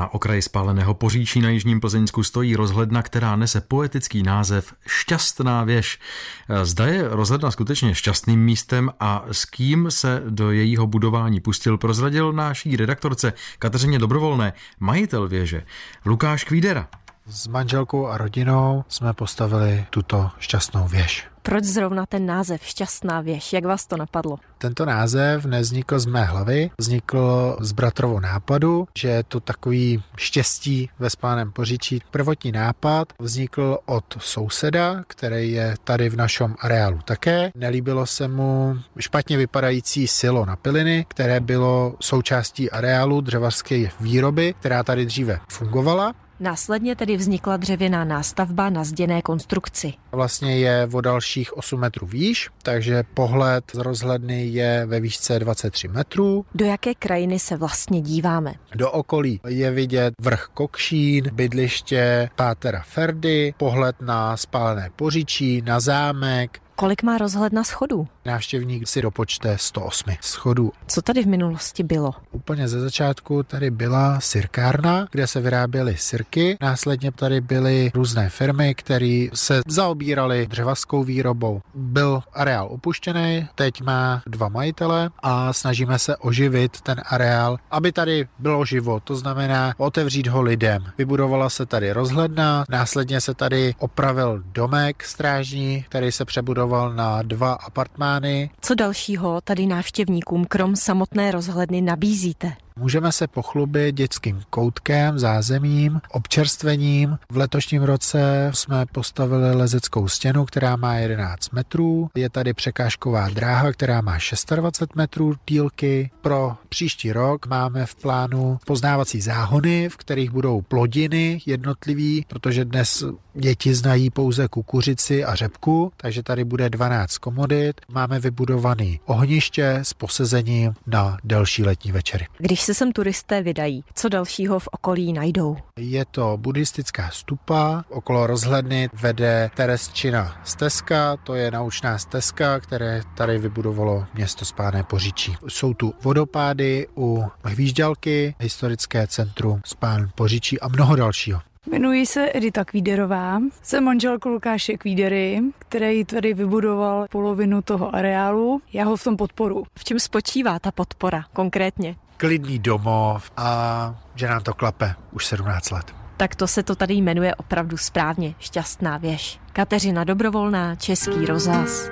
Na okraji spáleného poříčí na Jižním Plzeňsku stojí rozhledna, která nese poetický název Šťastná věž. Zda je rozhledna skutečně šťastným místem a s kým se do jejího budování pustil, prozradil náší redaktorce Kateřině Dobrovolné, majitel věže Lukáš Kvídera. S manželkou a rodinou jsme postavili tuto šťastnou věž. Proč zrovna ten název Šťastná věž? Jak vás to napadlo? Tento název nevznikl z mé hlavy, vznikl z bratrovou nápadu, že je to takový štěstí ve spáném poříčí. Prvotní nápad vznikl od souseda, který je tady v našem areálu také. Nelíbilo se mu špatně vypadající silo na piliny, které bylo součástí areálu dřevařské výroby, která tady dříve fungovala. Následně tedy vznikla dřevěná nástavba na zděné konstrukci. Vlastně je o dalších 8 metrů výš, takže pohled z rozhledny je ve výšce 23 metrů. Do jaké krajiny se vlastně díváme? Do okolí je vidět vrch Kokšín, bydliště Pátera Ferdy, pohled na spálené poříčí, na zámek, Kolik má rozhledna schodů? Návštěvník si dopočte 108 schodů. Co tady v minulosti bylo? Úplně ze začátku tady byla sirkárna, kde se vyráběly sirky. Následně tady byly různé firmy, které se zaobíraly dřevaskou výrobou. Byl areál opuštěný, teď má dva majitele a snažíme se oživit ten areál, aby tady bylo život. To znamená otevřít ho lidem. Vybudovala se tady rozhledna, následně se tady opravil domek strážní, který se přebudoval přestěhoval na dva apartmány. Co dalšího tady návštěvníkům krom samotné rozhledny nabízíte? Můžeme se pochlubit dětským koutkem, zázemím, občerstvením. V letošním roce jsme postavili lezeckou stěnu, která má 11 metrů. Je tady překážková dráha, která má 26 metrů dílky. Pro příští rok máme v plánu poznávací záhony, v kterých budou plodiny jednotlivý, protože dnes děti znají pouze kukuřici a řepku, takže tady bude 12 komodit. Máme vybudovaný ohniště s posezením na delší letní večery. Když se sem turisté vydají, co dalšího v okolí najdou? Je to buddhistická stupa, okolo rozhledny vede Teresčina stezka, to je naučná stezka, které tady vybudovalo město Spáné Poříčí. Jsou tu vodopády u Hvížďalky, historické centrum Spán Poříčí a mnoho dalšího. Jmenuji se Edita Kvíderová, jsem manželkou Lukáše Kvídery, který tady vybudoval polovinu toho areálu. Já ho v tom podporu. V čem spočívá ta podpora konkrétně? Klidný domov a že nám to klape už 17 let. Tak to se to tady jmenuje opravdu správně, šťastná věž. Kateřina Dobrovolná, Český rozhlas.